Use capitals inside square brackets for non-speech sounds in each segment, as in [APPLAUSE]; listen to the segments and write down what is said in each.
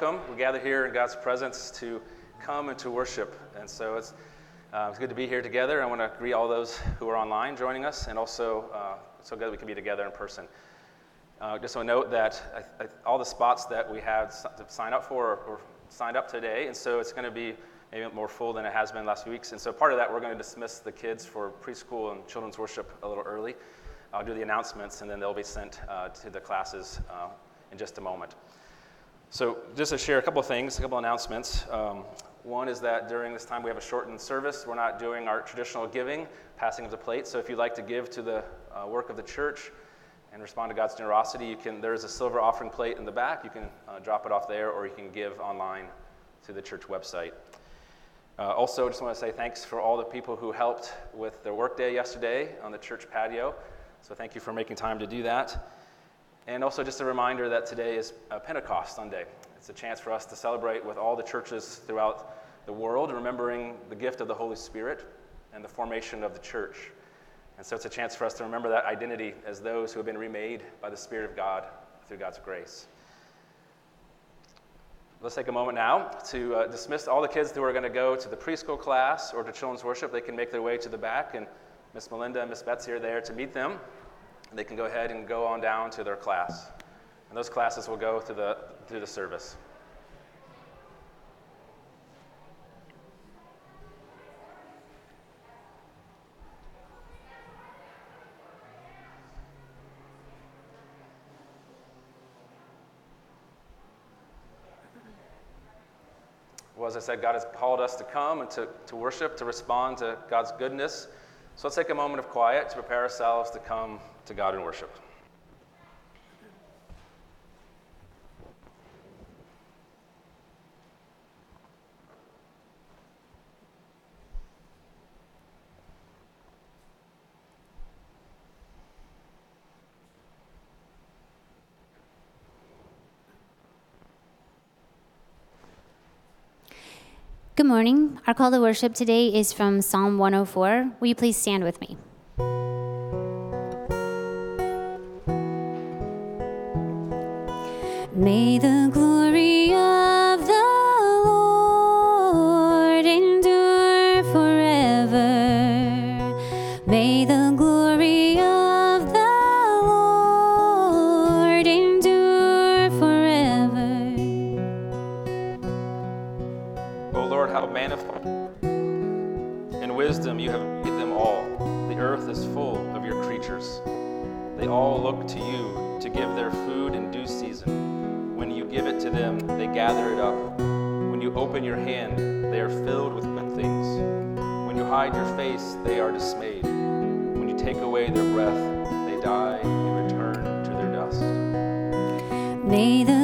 welcome. We gather here in God's presence to come and to worship. And so it's, uh, it's good to be here together. I want to greet all those who are online joining us, and also uh, so good we can be together in person. Uh, just want to note that I, I, all the spots that we had to sign up for are, signed up today, and so it's going to be maybe more full than it has been last few weeks. And so part of that, we're going to dismiss the kids for preschool and children's worship a little early. I'll do the announcements, and then they'll be sent uh, to the classes uh, in just a moment. So, just to share a couple of things, a couple of announcements. Um, one is that during this time we have a shortened service. We're not doing our traditional giving, passing of the plate. So, if you'd like to give to the uh, work of the church and respond to God's generosity, you can. There is a silver offering plate in the back. You can uh, drop it off there, or you can give online through the church website. Uh, also, just want to say thanks for all the people who helped with their workday yesterday on the church patio. So, thank you for making time to do that. And also, just a reminder that today is Pentecost Sunday. It's a chance for us to celebrate with all the churches throughout the world, remembering the gift of the Holy Spirit and the formation of the church. And so, it's a chance for us to remember that identity as those who have been remade by the Spirit of God through God's grace. Let's take a moment now to uh, dismiss all the kids who are going to go to the preschool class or to children's worship. They can make their way to the back, and Miss Melinda and Miss Betsy are there to meet them they can go ahead and go on down to their class. And those classes will go through the, through the service. Well, as I said, God has called us to come and to, to worship, to respond to God's goodness. So let's take a moment of quiet to prepare ourselves to come to God in worship. Morning. Our call to worship today is from Psalm 104. Will you please stand with me? May the glory of Lord, how manifold in wisdom you have made them all. The earth is full of your creatures. They all look to you to give their food in due season. When you give it to them, they gather it up. When you open your hand, they are filled with good things. When you hide your face, they are dismayed. When you take away their breath, they die and return to their dust. May the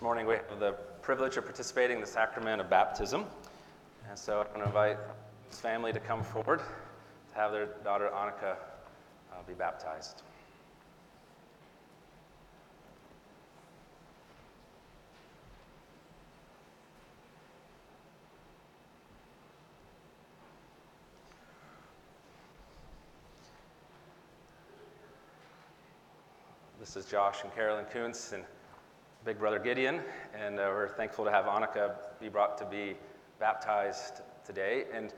This morning we have the privilege of participating in the sacrament of baptism. And so I'm going to invite his family to come forward to have their daughter Annika uh, be baptized. This is Josh and Carolyn Kuntz and big brother Gideon, and uh, we're thankful to have Annika be brought to be baptized today. And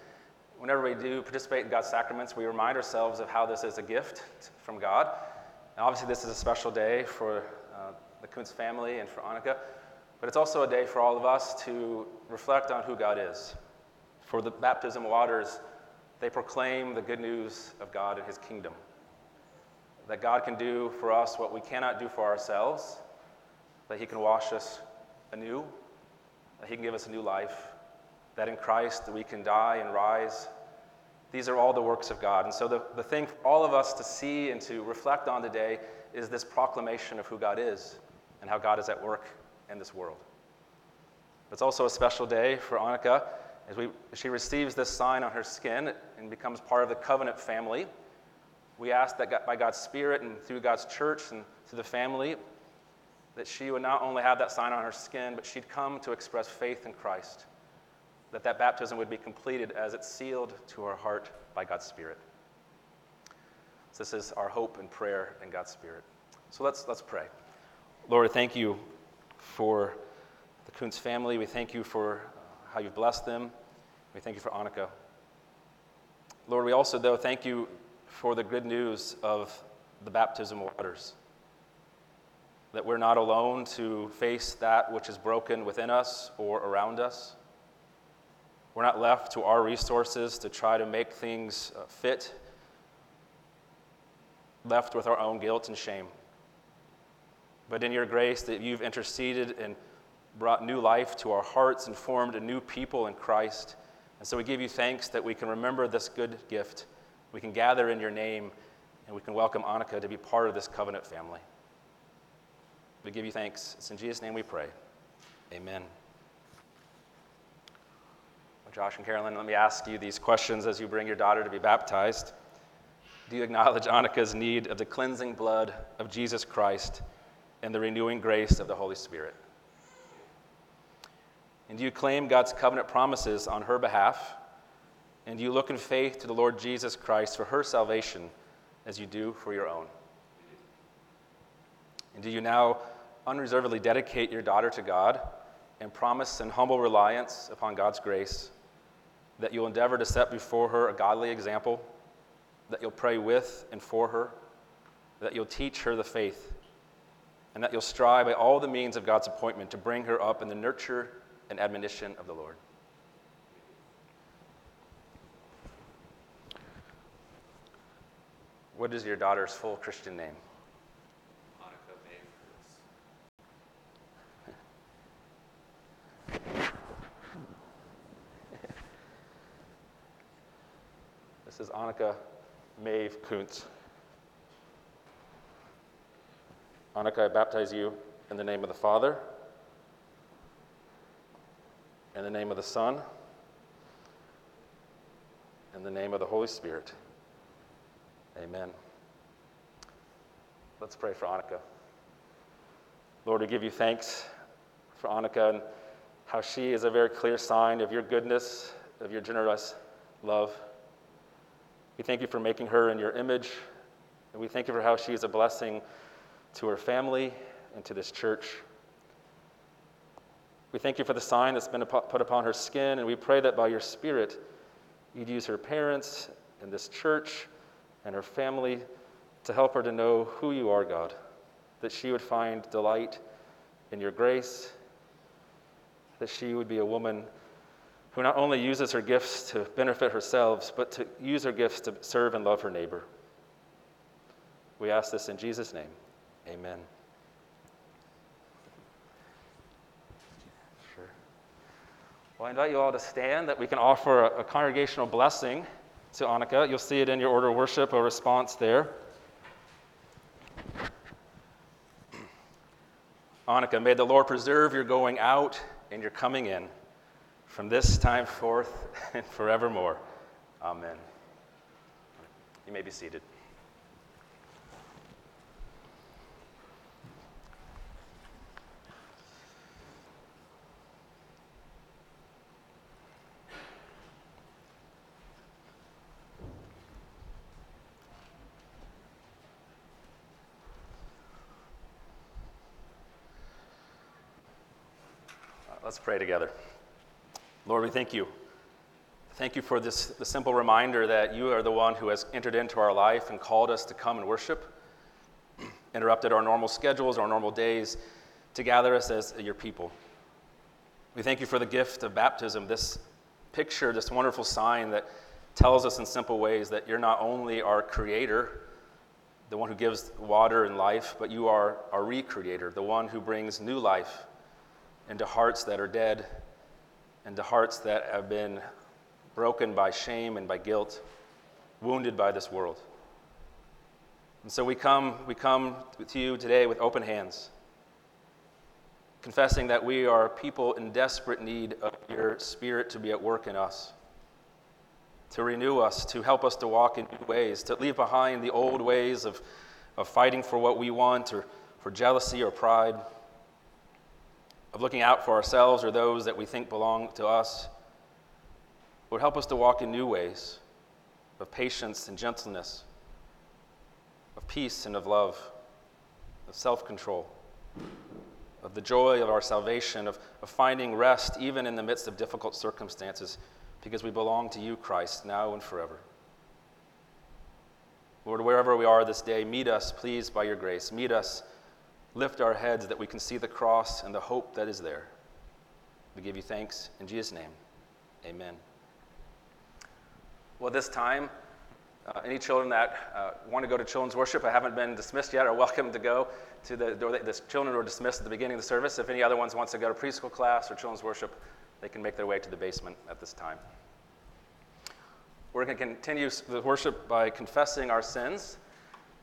whenever we do participate in God's sacraments, we remind ourselves of how this is a gift from God. And obviously, this is a special day for uh, the Kuntz family and for Annika, but it's also a day for all of us to reflect on who God is. For the baptism waters, they proclaim the good news of God and His kingdom. That God can do for us what we cannot do for ourselves, that He can wash us anew, that He can give us a new life, that in Christ we can die and rise. These are all the works of God. And so, the, the thing for all of us to see and to reflect on today is this proclamation of who God is and how God is at work in this world. It's also a special day for Annika as we, she receives this sign on her skin and becomes part of the covenant family. We ask that God, by God's Spirit and through God's church and through the family, that she would not only have that sign on her skin, but she'd come to express faith in Christ. That that baptism would be completed as it's sealed to her heart by God's Spirit. So this is our hope and prayer in God's Spirit. So let's, let's pray. Lord, thank you for the Kuntz family. We thank you for uh, how you've blessed them. We thank you for Annika. Lord, we also, though, thank you for the good news of the baptism waters. That we're not alone to face that which is broken within us or around us. We're not left to our resources to try to make things uh, fit, left with our own guilt and shame. But in your grace, that you've interceded and brought new life to our hearts and formed a new people in Christ. And so we give you thanks that we can remember this good gift. We can gather in your name, and we can welcome Annika to be part of this covenant family. We give you thanks. It's in Jesus' name we pray. Amen. Well, Josh and Carolyn, let me ask you these questions as you bring your daughter to be baptized. Do you acknowledge Annika's need of the cleansing blood of Jesus Christ and the renewing grace of the Holy Spirit? And do you claim God's covenant promises on her behalf? And do you look in faith to the Lord Jesus Christ for her salvation as you do for your own? And do you now unreservedly dedicate your daughter to God and promise in humble reliance upon God's grace that you'll endeavor to set before her a godly example, that you'll pray with and for her, that you'll teach her the faith, and that you'll strive by all the means of God's appointment to bring her up in the nurture and admonition of the Lord. What is your daughter's full Christian name? Monica May This is Annika Maeve Kuntz. Annika, I baptize you in the name of the Father, in the name of the Son, in the name of the Holy Spirit. Amen. Let's pray for Annika. Lord, we give you thanks for Annika and how she is a very clear sign of your goodness, of your generous love. We thank you for making her in your image, and we thank you for how she is a blessing to her family and to this church. We thank you for the sign that's been put upon her skin, and we pray that by your Spirit, you'd use her parents and this church and her family to help her to know who you are, God, that she would find delight in your grace, that she would be a woman who not only uses her gifts to benefit herself, but to use her gifts to serve and love her neighbor. We ask this in Jesus' name. Amen. Sure. Well, I invite you all to stand that we can offer a, a congregational blessing to Annika. You'll see it in your order of worship, a response there. Annika, may the Lord preserve your going out and your coming in from this time forth [LAUGHS] and forevermore. Amen. You may be seated. Uh, let's pray together. Lord, we thank you Thank you for this the simple reminder that you are the one who has entered into our life and called us to come and worship, [CLEARS THROAT] interrupted our normal schedules, our normal days, to gather us as your people. We thank you for the gift of baptism, this picture, this wonderful sign that tells us in simple ways that you're not only our creator, the one who gives water and life, but you are our recreator, the one who brings new life into hearts that are dead, into hearts that have been broken by shame and by guilt, wounded by this world. And so we come, we come to you today with open hands, confessing that we are people in desperate need of your spirit to be at work in us to renew us, to help us to walk in new ways, to leave behind the old ways of, of fighting for what we want or for jealousy or pride, of looking out for ourselves or those that we think belong to us. would help us to walk in new ways of patience and gentleness, of peace and of love, of self control, of the joy of our salvation, of, of finding rest even in the midst of difficult circumstances because we belong to you, Christ, now and forever. Lord, wherever we are this day, meet us, please, by your grace. Meet us, lift our heads that we can see the cross and the hope that is there. We give you thanks in Jesus' name. Amen. Well, this time, uh, any children that uh, want to go to children's worship, I haven't been dismissed yet, are welcome to go to the door. The children were dismissed at the beginning of the service. If any other ones wants to go to preschool class or children's worship, they can make their way to the basement at this time. We're going to continue the worship by confessing our sins.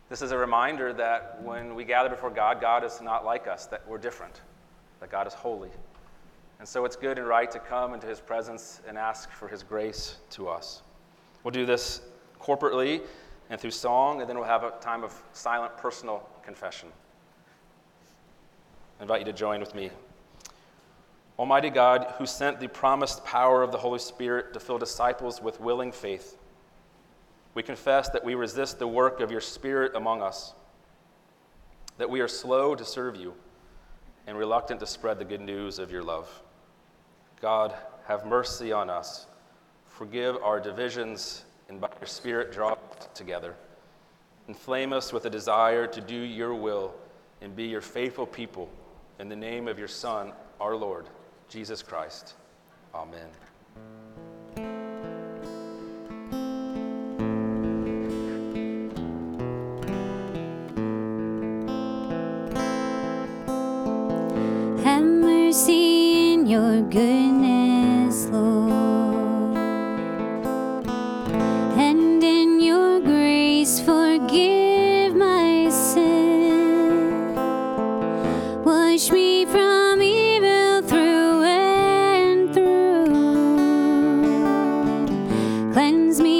This is a reminder that when we gather before God, God is not like us, that we're different, that God is holy. And so it's good and right to come into his presence and ask for his grace to us. We'll do this corporately and through song, and then we'll have a time of silent personal confession. I invite you to join with me Almighty God, who sent the promised power of the Holy Spirit to fill disciples with willing faith, we confess that we resist the work of your Spirit among us, that we are slow to serve you and reluctant to spread the good news of your love. God, have mercy on us. Forgive our divisions, and by your Spirit draw us together. Inflame us with a desire to do your will and be your faithful people. In the name of your Son, our Lord. Jesus Christ. Amen. In your goodness, Lord. And in your grace, forgive my sin. Wash me from evil through and through. Cleanse me,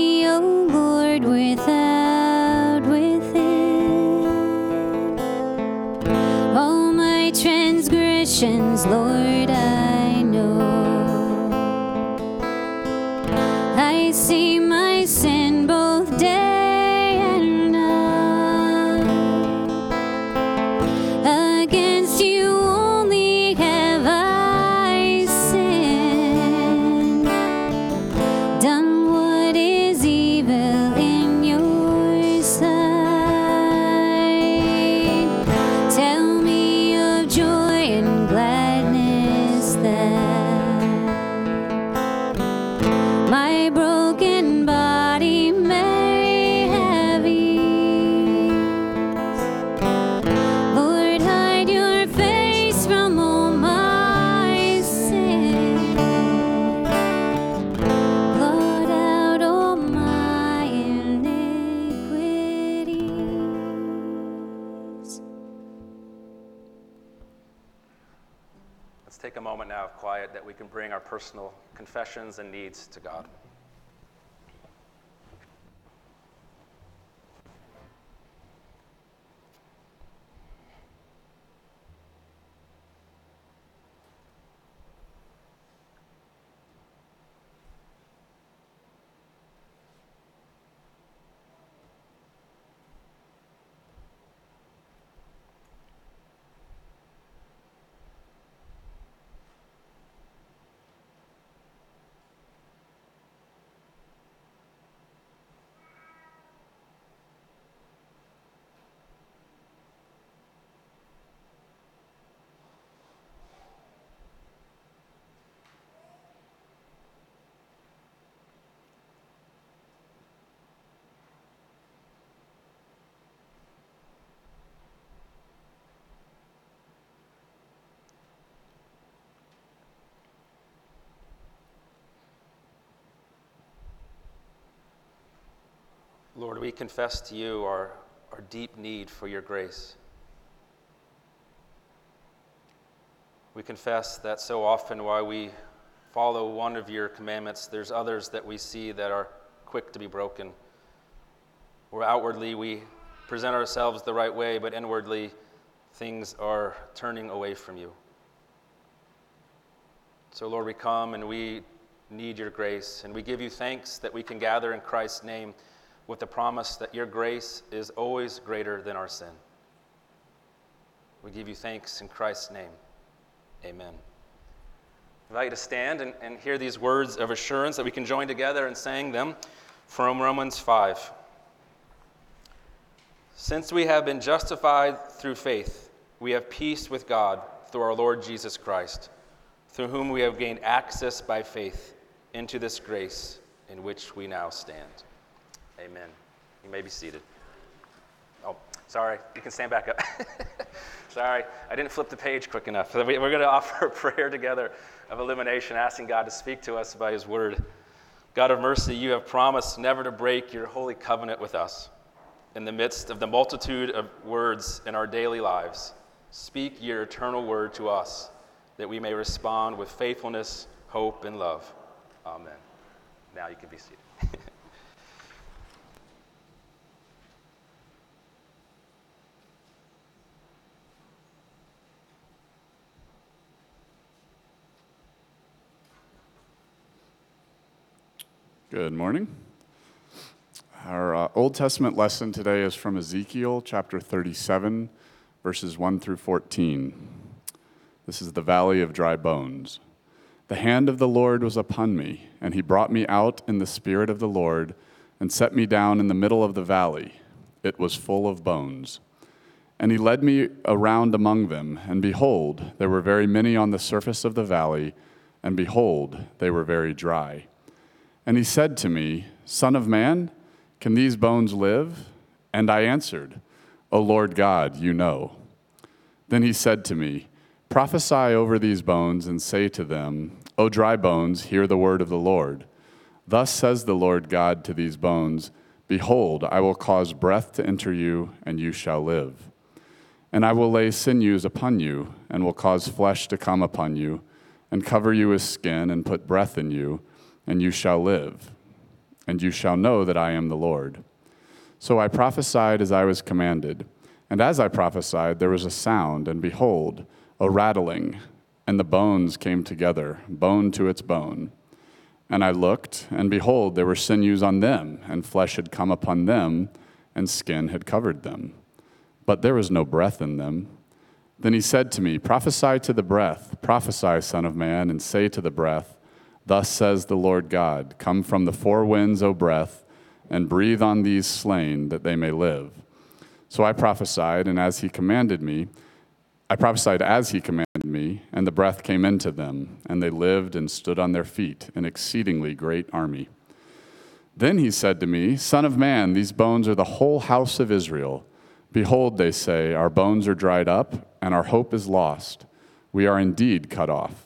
we confess to you our, our deep need for your grace. We confess that so often while we follow one of your commandments, there's others that we see that are quick to be broken. Where outwardly we present ourselves the right way, but inwardly things are turning away from you. So, Lord, we come and we need your grace, and we give you thanks that we can gather in Christ's name with the promise that your grace is always greater than our sin. We give you thanks in Christ's name. Amen. I invite you to stand and, and hear these words of assurance that we can join together in saying them from Romans 5. Since we have been justified through faith, we have peace with God through our Lord Jesus Christ, through whom we have gained access by faith into this grace in which we now stand. Amen. You may be seated. Oh, sorry. You can stand back up. [LAUGHS] sorry, I didn't flip the page quick enough. We're going [LAUGHS] to offer a prayer together of illumination, asking God to speak to us by His word. God of mercy, you have promised never to break your holy covenant with us in the midst of the multitude of words in our daily lives. Speak your eternal word to us that we may respond with faithfulness, hope, and love. Amen. Now you can be seated. Good morning. Our uh, Old Testament lesson today is from Ezekiel chapter 37, verses 1 through 14. This is the valley of dry bones. The hand of the Lord was upon me, and he brought me out in the spirit of the Lord and set me down in the middle of the valley. It was full of bones. And he led me around among them, and behold, there were very many on the surface of the valley, and behold, they were very dry. And he said to me, Son of man, can these bones live? And I answered, O Lord God, you know. Then he said to me, Prophesy over these bones and say to them, O dry bones, hear the word of the Lord. Thus says the Lord God to these bones Behold, I will cause breath to enter you, and you shall live. And I will lay sinews upon you, and will cause flesh to come upon you, and cover you with skin, and put breath in you, and you shall live and you shall know that I am the Lord. So I prophesied as I was commanded. And as I prophesied, there was a sound, and behold, a rattling, and the bones came together, bone to its bone. And I looked, and behold, there were sinews on them, and flesh had come upon them, and skin had covered them. But there was no breath in them. Then he said to me, Prophesy to the breath, prophesy, Son of Man, and say to the breath, Thus says the Lord God Come from the four winds, O breath, and breathe on these slain, that they may live. So I prophesied, and as he commanded me, I prophesied as he commanded me, and the breath came into them, and they lived and stood on their feet, an exceedingly great army. Then he said to me, Son of man, these bones are the whole house of Israel. Behold, they say, Our bones are dried up, and our hope is lost. We are indeed cut off.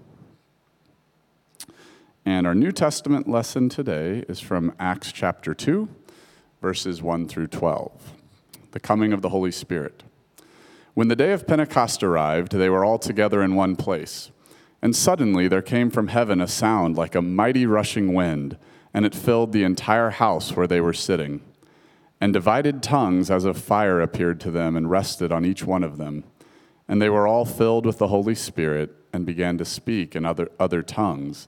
And our New Testament lesson today is from Acts chapter 2, verses 1 through 12. The coming of the Holy Spirit. When the day of Pentecost arrived, they were all together in one place. And suddenly there came from heaven a sound like a mighty rushing wind, and it filled the entire house where they were sitting. And divided tongues as of fire appeared to them and rested on each one of them. And they were all filled with the Holy Spirit and began to speak in other, other tongues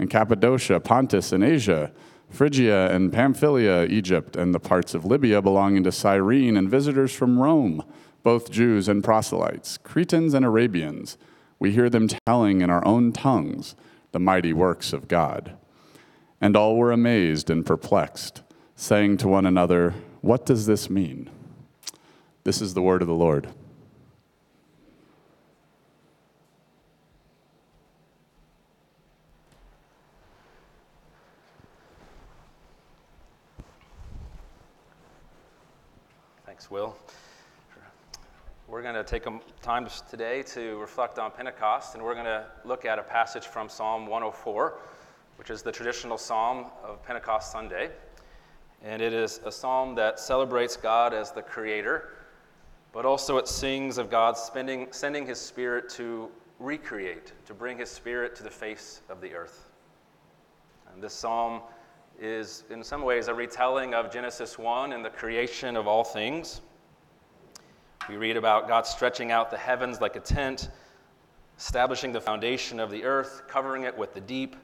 and Cappadocia, Pontus and Asia, Phrygia and Pamphylia, Egypt, and the parts of Libya belonging to Cyrene, and visitors from Rome, both Jews and proselytes, Cretans and Arabians. We hear them telling in our own tongues the mighty works of God. And all were amazed and perplexed, saying to one another, What does this mean? This is the word of the Lord. Thanks, Will. We're going to take a time today to reflect on Pentecost, and we're going to look at a passage from Psalm 104, which is the traditional psalm of Pentecost Sunday. And it is a psalm that celebrates God as the creator, but also it sings of God spending, sending his spirit to recreate, to bring his spirit to the face of the earth. And this psalm is, in some ways, a retelling of Genesis 1 and the creation of all things. We read about God stretching out the heavens like a tent, establishing the foundation of the earth, covering it with the deep,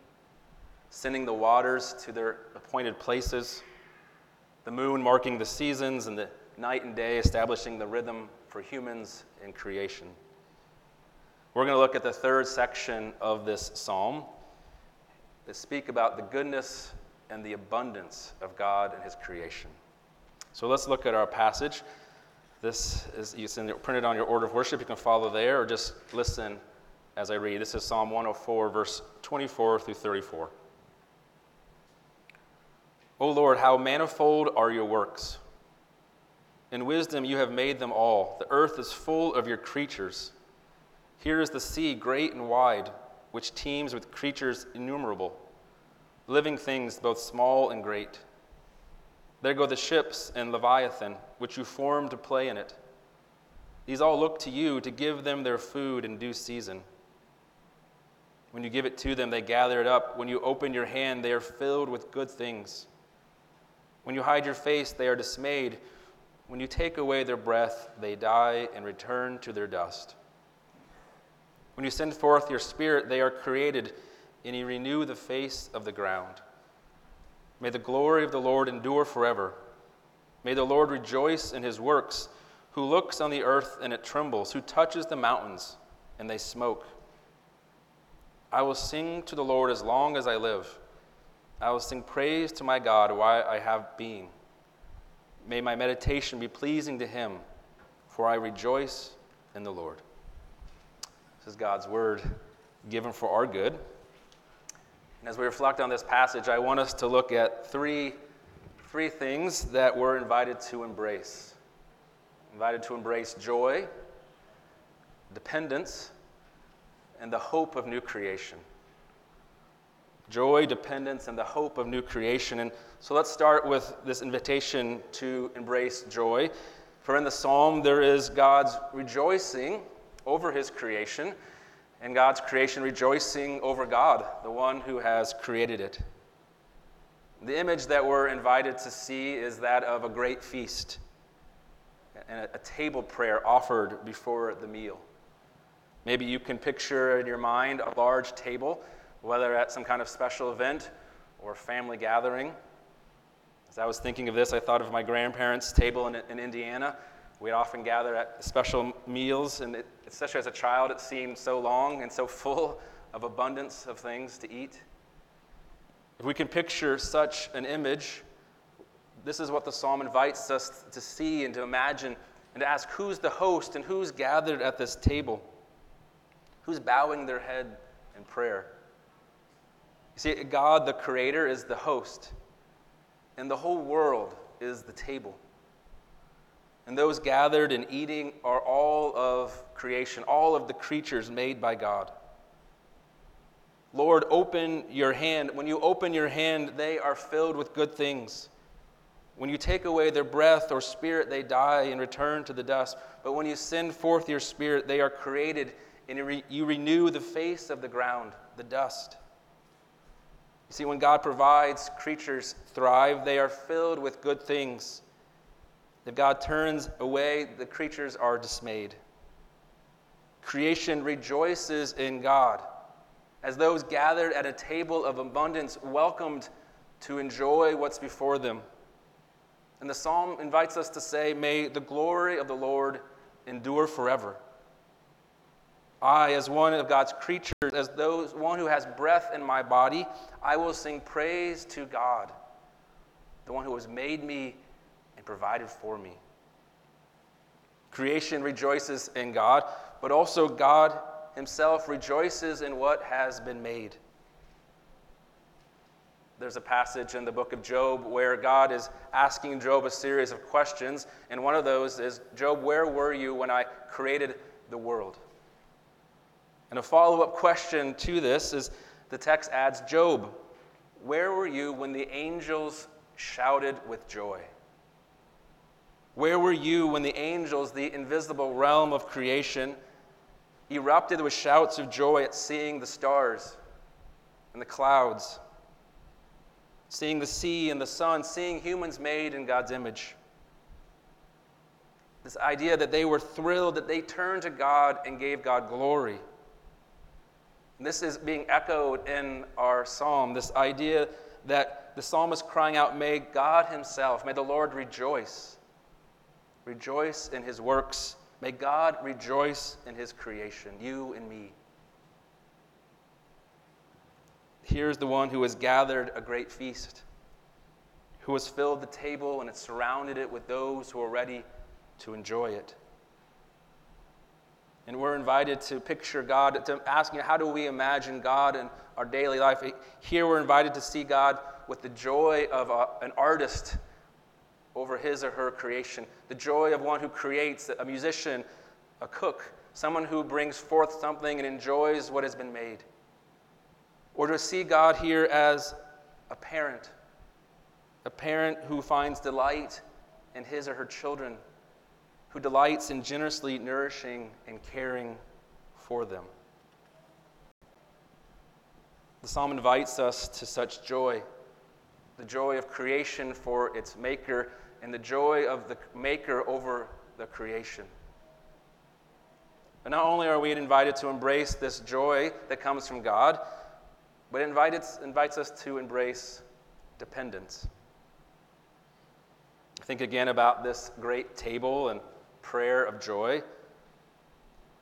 sending the waters to their appointed places, the moon marking the seasons, and the night and day establishing the rhythm for humans in creation. We're going to look at the third section of this psalm that speak about the goodness and the abundance of God and his creation. So let's look at our passage. This is you see printed on your order of worship. You can follow there or just listen as I read. This is Psalm 104, verse 24 through 34. O Lord, how manifold are your works! In wisdom you have made them all. The earth is full of your creatures. Here is the sea, great and wide, which teems with creatures innumerable, living things both small and great. There go the ships and Leviathan, which you formed to play in it. These all look to you to give them their food in due season. When you give it to them, they gather it up. When you open your hand, they are filled with good things. When you hide your face, they are dismayed. When you take away their breath, they die and return to their dust. When you send forth your spirit, they are created, and you renew the face of the ground. May the glory of the Lord endure forever. May the Lord rejoice in his works, who looks on the earth and it trembles, who touches the mountains and they smoke. I will sing to the Lord as long as I live. I will sing praise to my God while I have being. May my meditation be pleasing to him, for I rejoice in the Lord. This is God's word given for our good. And as we reflect on this passage, I want us to look at three, three things that we're invited to embrace invited to embrace joy, dependence, and the hope of new creation. Joy, dependence, and the hope of new creation. And so let's start with this invitation to embrace joy. For in the psalm, there is God's rejoicing over his creation and God's creation rejoicing over God, the one who has created it. The image that we're invited to see is that of a great feast and a table prayer offered before the meal. Maybe you can picture in your mind a large table, whether at some kind of special event or family gathering. As I was thinking of this, I thought of my grandparents' table in, in Indiana. We'd often gather at special meals, and it, especially as a child, it seemed so long and so full of abundance of things to eat. If we can picture such an image, this is what the psalm invites us to see and to imagine and to ask who's the host and who's gathered at this table? Who's bowing their head in prayer? You see, God, the Creator, is the host, and the whole world is the table. And those gathered and eating are all of creation, all of the creatures made by God. Lord, open your hand. When you open your hand, they are filled with good things. When you take away their breath or spirit, they die and return to the dust. But when you send forth your spirit, they are created and you renew the face of the ground, the dust. You see, when God provides, creatures thrive. They are filled with good things. If God turns away, the creatures are dismayed. Creation rejoices in God as those gathered at a table of abundance, welcomed to enjoy what's before them. And the psalm invites us to say, May the glory of the Lord endure forever. I, as one of God's creatures, as those, one who has breath in my body, I will sing praise to God, the one who has made me and provided for me. Creation rejoices in God, but also God himself rejoices in what has been made. There's a passage in the book of Job where God is asking Job a series of questions, and one of those is Job, where were you when I created the world? And a follow up question to this is the text adds Job, where were you when the angels shouted with joy? Where were you when the angels, the invisible realm of creation, erupted with shouts of joy at seeing the stars and the clouds, seeing the sea and the sun, seeing humans made in God's image? This idea that they were thrilled, that they turned to God and gave God glory. And this is being echoed in our psalm this idea that the psalmist crying out, May God Himself, may the Lord rejoice. Rejoice in His works. May God rejoice in His creation, you and me. Here's the one who has gathered a great feast, who has filled the table and has surrounded it with those who are ready to enjoy it. And we're invited to picture God, to ask, you know, how do we imagine God in our daily life? Here we're invited to see God with the joy of a, an artist over his or her creation, the joy of one who creates, a musician, a cook, someone who brings forth something and enjoys what has been made. Or to see God here as a parent, a parent who finds delight in his or her children who delights in generously nourishing and caring for them. The psalm invites us to such joy the joy of creation for its maker, and the joy of the maker over the creation. But not only are we invited to embrace this joy that comes from God, but it invites, invites us to embrace dependence. Think again about this great table and prayer of joy.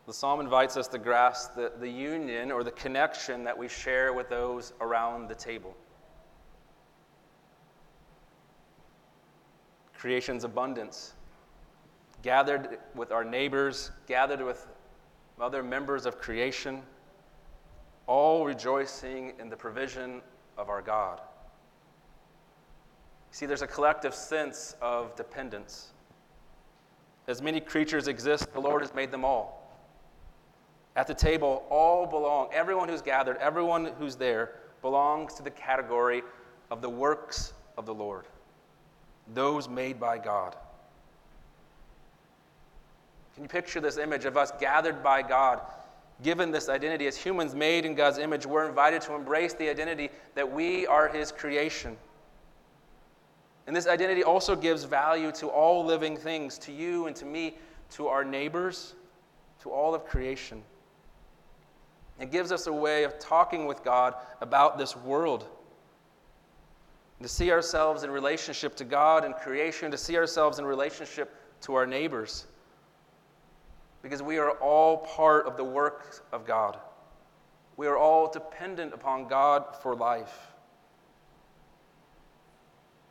The psalm invites us to grasp the, the union or the connection that we share with those around the table. Creation's abundance, gathered with our neighbors, gathered with other members of creation, all rejoicing in the provision of our God. See, there's a collective sense of dependence. As many creatures exist, the Lord has made them all. At the table, all belong. Everyone who's gathered, everyone who's there, belongs to the category of the works of the Lord, those made by God. Can you picture this image of us gathered by God, given this identity as humans made in God's image? We're invited to embrace the identity that we are His creation. And this identity also gives value to all living things, to you and to me, to our neighbors, to all of creation. It gives us a way of talking with God about this world. To see ourselves in relationship to God and creation, to see ourselves in relationship to our neighbors. Because we are all part of the work of God. We are all dependent upon God for life.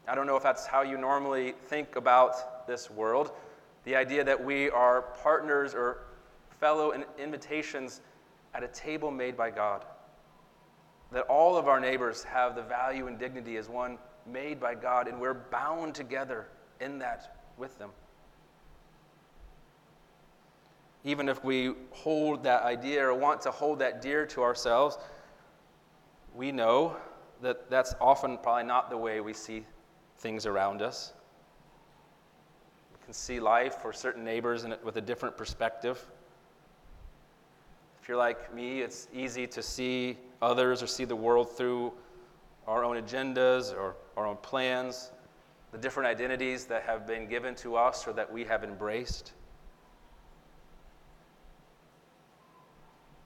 I don't know if that's how you normally think about this world. The idea that we are partners or fellow invitations at a table made by God. That all of our neighbors have the value and dignity as one made by God, and we're bound together in that with them. Even if we hold that idea or want to hold that dear to ourselves, we know that that's often probably not the way we see things around us. We can see life for certain neighbors with a different perspective. If you're like me, it's easy to see others or see the world through our own agendas or our own plans, the different identities that have been given to us or that we have embraced.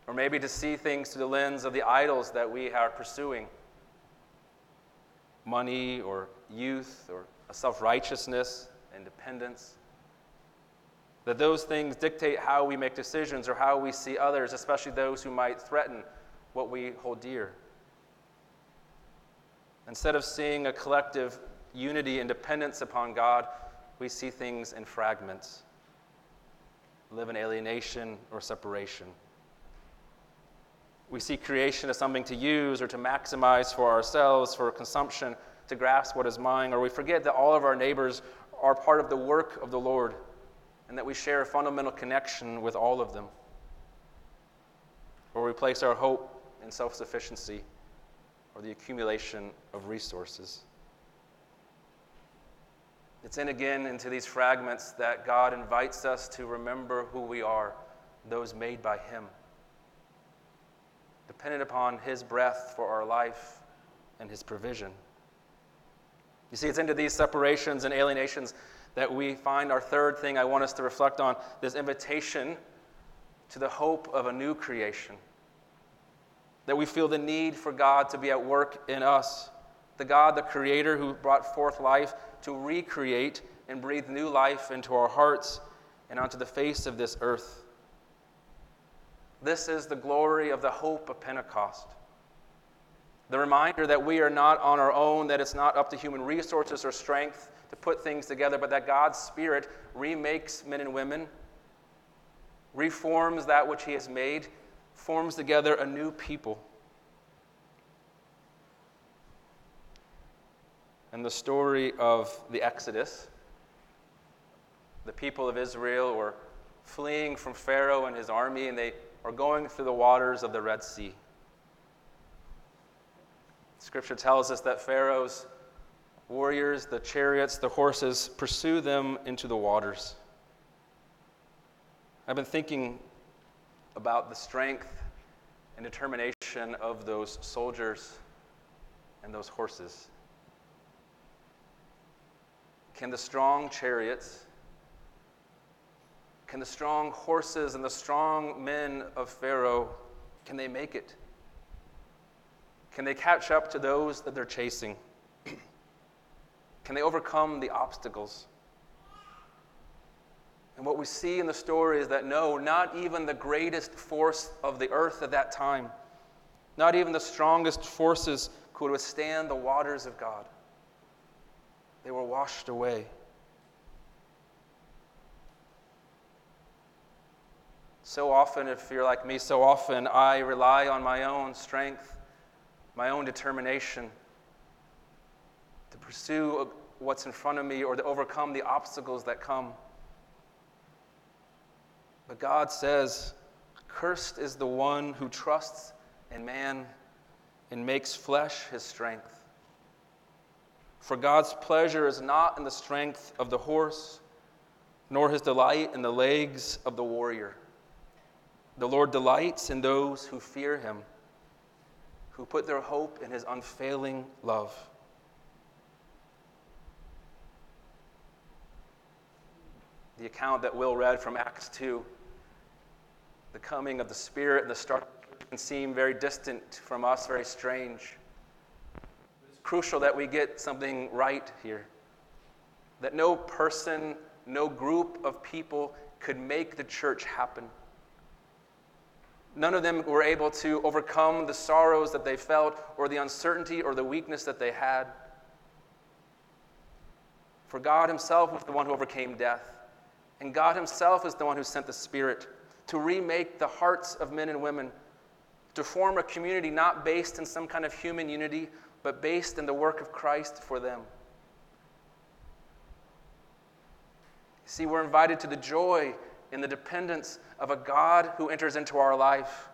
Or maybe to see things through the lens of the idols that we are pursuing money or youth or self righteousness, independence. That those things dictate how we make decisions or how we see others, especially those who might threaten what we hold dear. Instead of seeing a collective unity and dependence upon God, we see things in fragments, live in alienation or separation. We see creation as something to use or to maximize for ourselves, for consumption, to grasp what is mine, or we forget that all of our neighbors are part of the work of the Lord and that we share a fundamental connection with all of them. Or we place our hope in self sufficiency or the accumulation of resources. It's in again into these fragments that God invites us to remember who we are, those made by Him, dependent upon His breath for our life and His provision. You see, it's into these separations and alienations that we find our third thing I want us to reflect on this invitation to the hope of a new creation. That we feel the need for God to be at work in us. The God, the Creator, who brought forth life to recreate and breathe new life into our hearts and onto the face of this earth. This is the glory of the hope of Pentecost. The reminder that we are not on our own, that it's not up to human resources or strength to put things together, but that God's Spirit remakes men and women, reforms that which He has made, forms together a new people. And the story of the Exodus, the people of Israel were fleeing from Pharaoh and his army, and they were going through the waters of the Red Sea. Scripture tells us that Pharaoh's warriors, the chariots, the horses, pursue them into the waters. I've been thinking about the strength and determination of those soldiers and those horses. Can the strong chariots, can the strong horses and the strong men of Pharaoh, can they make it? Can they catch up to those that they're chasing? [CLEARS THROAT] Can they overcome the obstacles? And what we see in the story is that no, not even the greatest force of the earth at that time, not even the strongest forces could withstand the waters of God. They were washed away. So often, if you're like me, so often I rely on my own strength my own determination to pursue what's in front of me or to overcome the obstacles that come. But God says, Cursed is the one who trusts in man and makes flesh his strength. For God's pleasure is not in the strength of the horse, nor his delight in the legs of the warrior. The Lord delights in those who fear him who put their hope in his unfailing love. The account that Will read from Acts 2, the coming of the Spirit and the start can seem very distant from us, very strange. It's crucial that we get something right here. That no person, no group of people could make the church happen. None of them were able to overcome the sorrows that they felt, or the uncertainty, or the weakness that they had. For God Himself was the one who overcame death. And God Himself is the one who sent the Spirit to remake the hearts of men and women, to form a community not based in some kind of human unity, but based in the work of Christ for them. See, we're invited to the joy in the dependence of a God who enters into our life,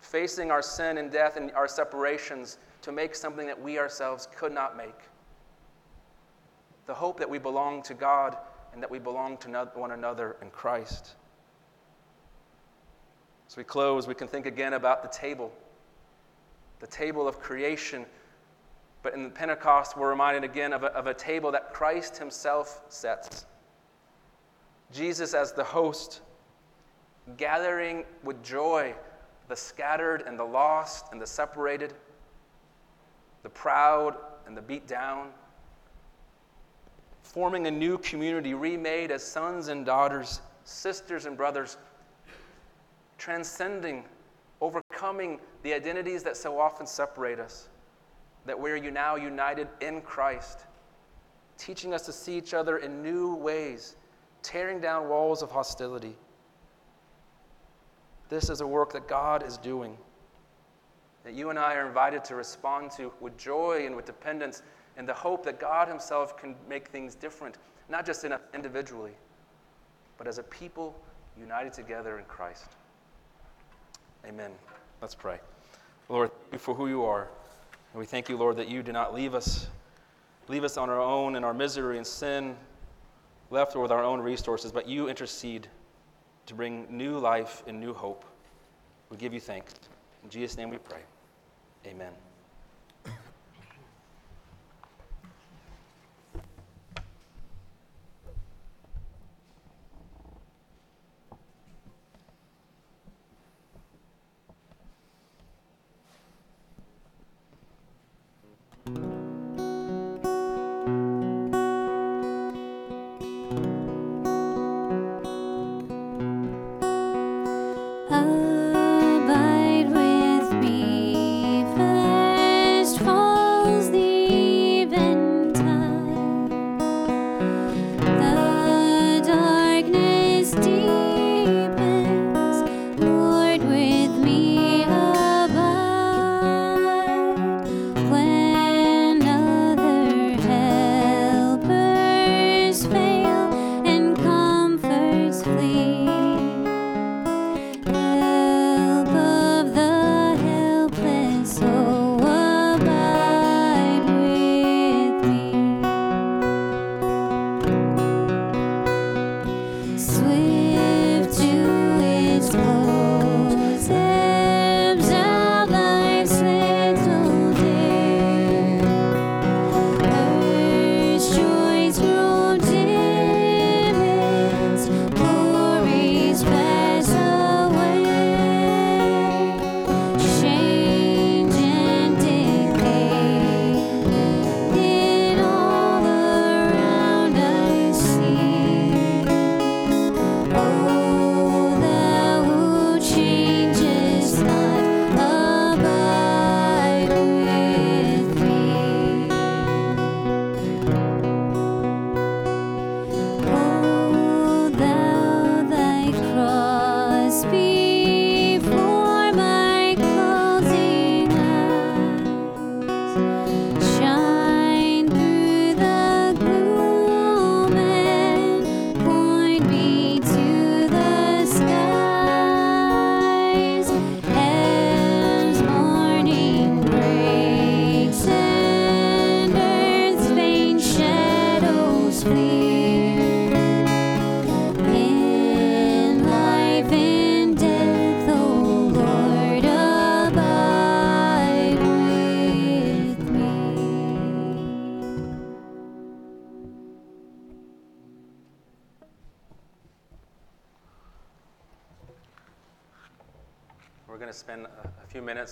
facing our sin and death and our separations to make something that we ourselves could not make. The hope that we belong to God and that we belong to one another in Christ. As we close, we can think again about the table. the table of creation. But in the Pentecost, we're reminded again of a, of a table that Christ Himself sets. Jesus as the host, gathering with joy the scattered and the lost and the separated, the proud and the beat down, forming a new community remade as sons and daughters, sisters and brothers, transcending, overcoming the identities that so often separate us, that we're now united in Christ, teaching us to see each other in new ways, tearing down walls of hostility. This is a work that God is doing, that you and I are invited to respond to with joy and with dependence in the hope that God Himself can make things different, not just individually, but as a people united together in Christ. Amen. Let's pray. Lord, thank you for who you are. And we thank you, Lord, that you do not leave us, leave us on our own in our misery and sin, left with our own resources, but you intercede to bring new life and new hope. We give you thanks. In Jesus' name we pray. Amen.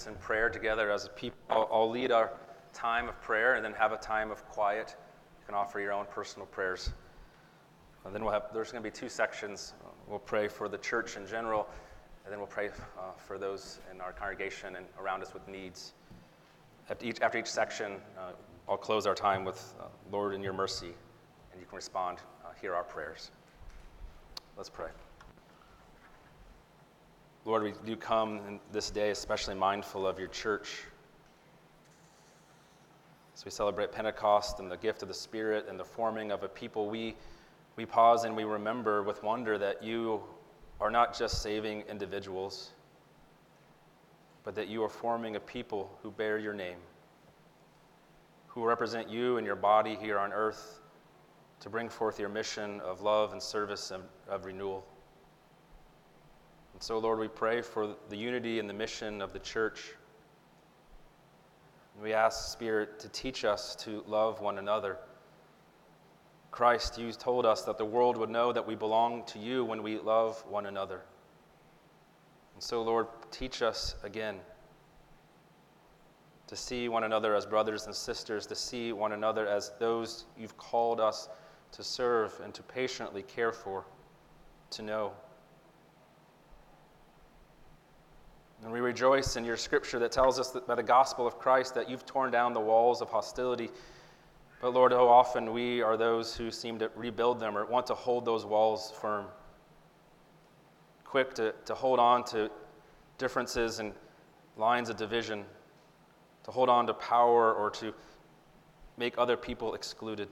A few minutes in prayer together as a people. I'll, I'll lead our time of prayer and then have a time of quiet. You can offer your own personal prayers. And then we'll have, there's going to be two sections. We'll pray for the church in general, and then we'll pray uh, for those in our congregation and around us with needs. After each, after each section, uh, I'll close our time with uh, Lord in your mercy, and you can respond, uh, hear our prayers. Let's pray. Lord, we do come this day especially mindful of your church. As we celebrate Pentecost and the gift of the Spirit and the forming of a people, we, we pause and we remember with wonder that you are not just saving individuals, but that you are forming a people who bear your name, who represent you and your body here on earth to bring forth your mission of love and service and of renewal. And so, Lord, we pray for the unity and the mission of the church. We ask, Spirit, to teach us to love one another. Christ, you told us that the world would know that we belong to you when we love one another. And so, Lord, teach us again to see one another as brothers and sisters, to see one another as those you've called us to serve and to patiently care for, to know. And we rejoice in your scripture that tells us that by the gospel of Christ that you've torn down the walls of hostility. But Lord, how often we are those who seem to rebuild them or want to hold those walls firm. Quick to, to hold on to differences and lines of division, to hold on to power or to make other people excluded.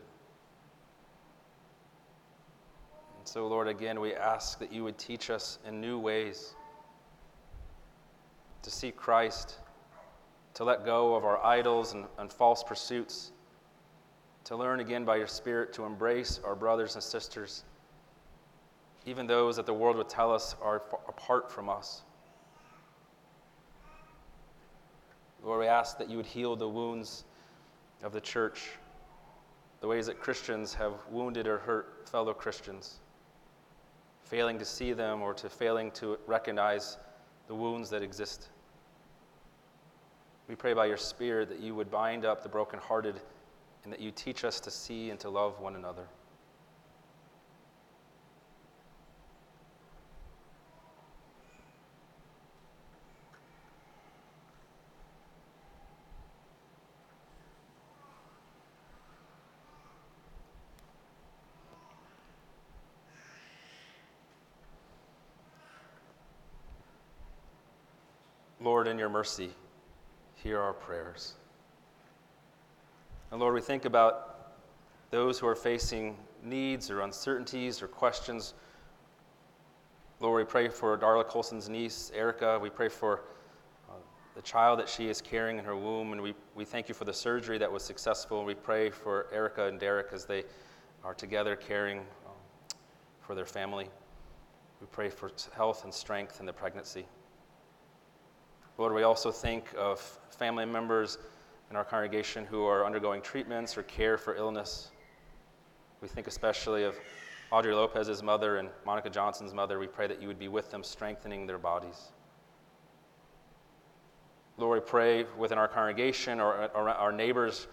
And so, Lord, again, we ask that you would teach us in new ways to see Christ, to let go of our idols and, and false pursuits, to learn again by your Spirit to embrace our brothers and sisters, even those that the world would tell us are apart from us. Lord, we ask that you would heal the wounds of the church, the ways that Christians have wounded or hurt fellow Christians, failing to see them or to failing to recognize the wounds that exist. We pray by your Spirit that you would bind up the brokenhearted and that you teach us to see and to love one another. Lord, in your mercy, hear our prayers. And Lord, we think about those who are facing needs or uncertainties or questions. Lord, we pray for Darla Colson's niece, Erica. We pray for uh, the child that she is carrying in her womb. And we, we thank you for the surgery that was successful. We pray for Erica and Derek as they are together caring um, for their family. We pray for health and strength in the pregnancy. Lord, we also think of family members in our congregation who are undergoing treatments or care for illness. We think especially of Audrey Lopez's mother and Monica Johnson's mother. We pray that you would be with them, strengthening their bodies. Lord, we pray within our congregation or, our neighbors.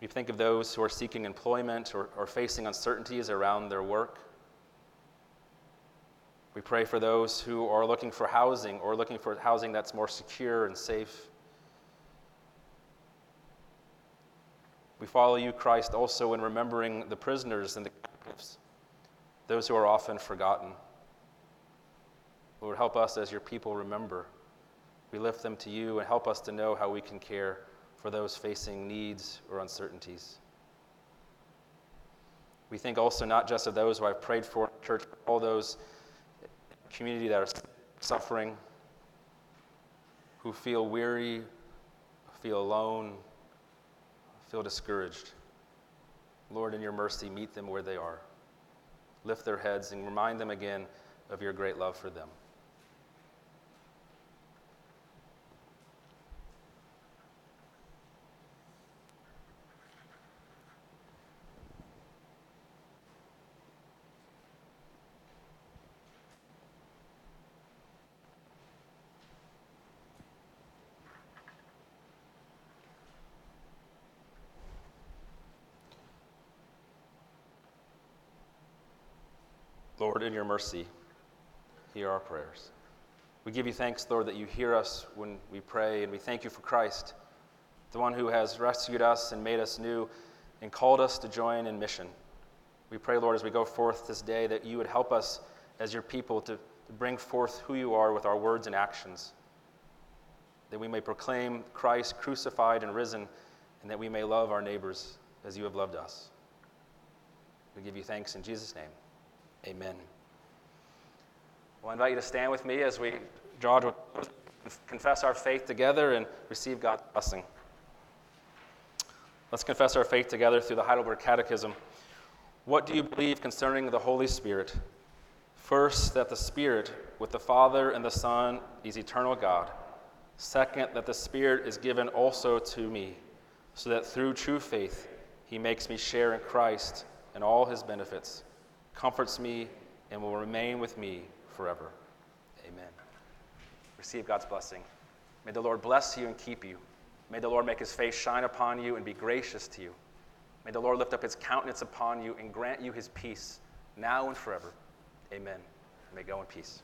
We think of those who are seeking employment or, or facing uncertainties around their work. We pray for those who are looking for housing or looking for housing that's more secure and safe. We follow you, Christ, also in remembering the prisoners and the captives, those who are often forgotten. Lord, help us as your people remember. We lift them to you and help us to know how we can care for those facing needs or uncertainties. We think also not just of those who I've prayed for in church, but all those community that are suffering, who feel weary, feel alone, feel discouraged. Lord, in your mercy, meet them where they are. Lift their heads and remind them again of your great love for them. Lord, in your mercy, hear our prayers. We give you thanks, Lord, that you hear us when we pray, and we thank you for Christ, the one who has rescued us and made us new and called us to join in mission. We pray, Lord, as we go forth this day, that you would help us as your people to, to bring forth who you are with our words and actions, that we may proclaim Christ crucified and risen, and that we may love our neighbors as you have loved us. We give you thanks in Jesus' name. Amen. Well, I invite you to stand with me as we draw to confess our faith together and receive God's blessing. Let's confess our faith together through the Heidelberg Catechism. What do you believe concerning the Holy Spirit? First, that the Spirit, with the Father and the Son, is eternal God. Second, that the Spirit is given also to me, so that through true faith he makes me share in Christ and all his benefits, comforts me, and will remain with me forever. Amen. Receive God's blessing. May the Lord bless you and keep you. May the Lord make his face shine upon you and be gracious to you. May the Lord lift up his countenance upon you and grant you his peace, now and forever. Amen. May go in peace.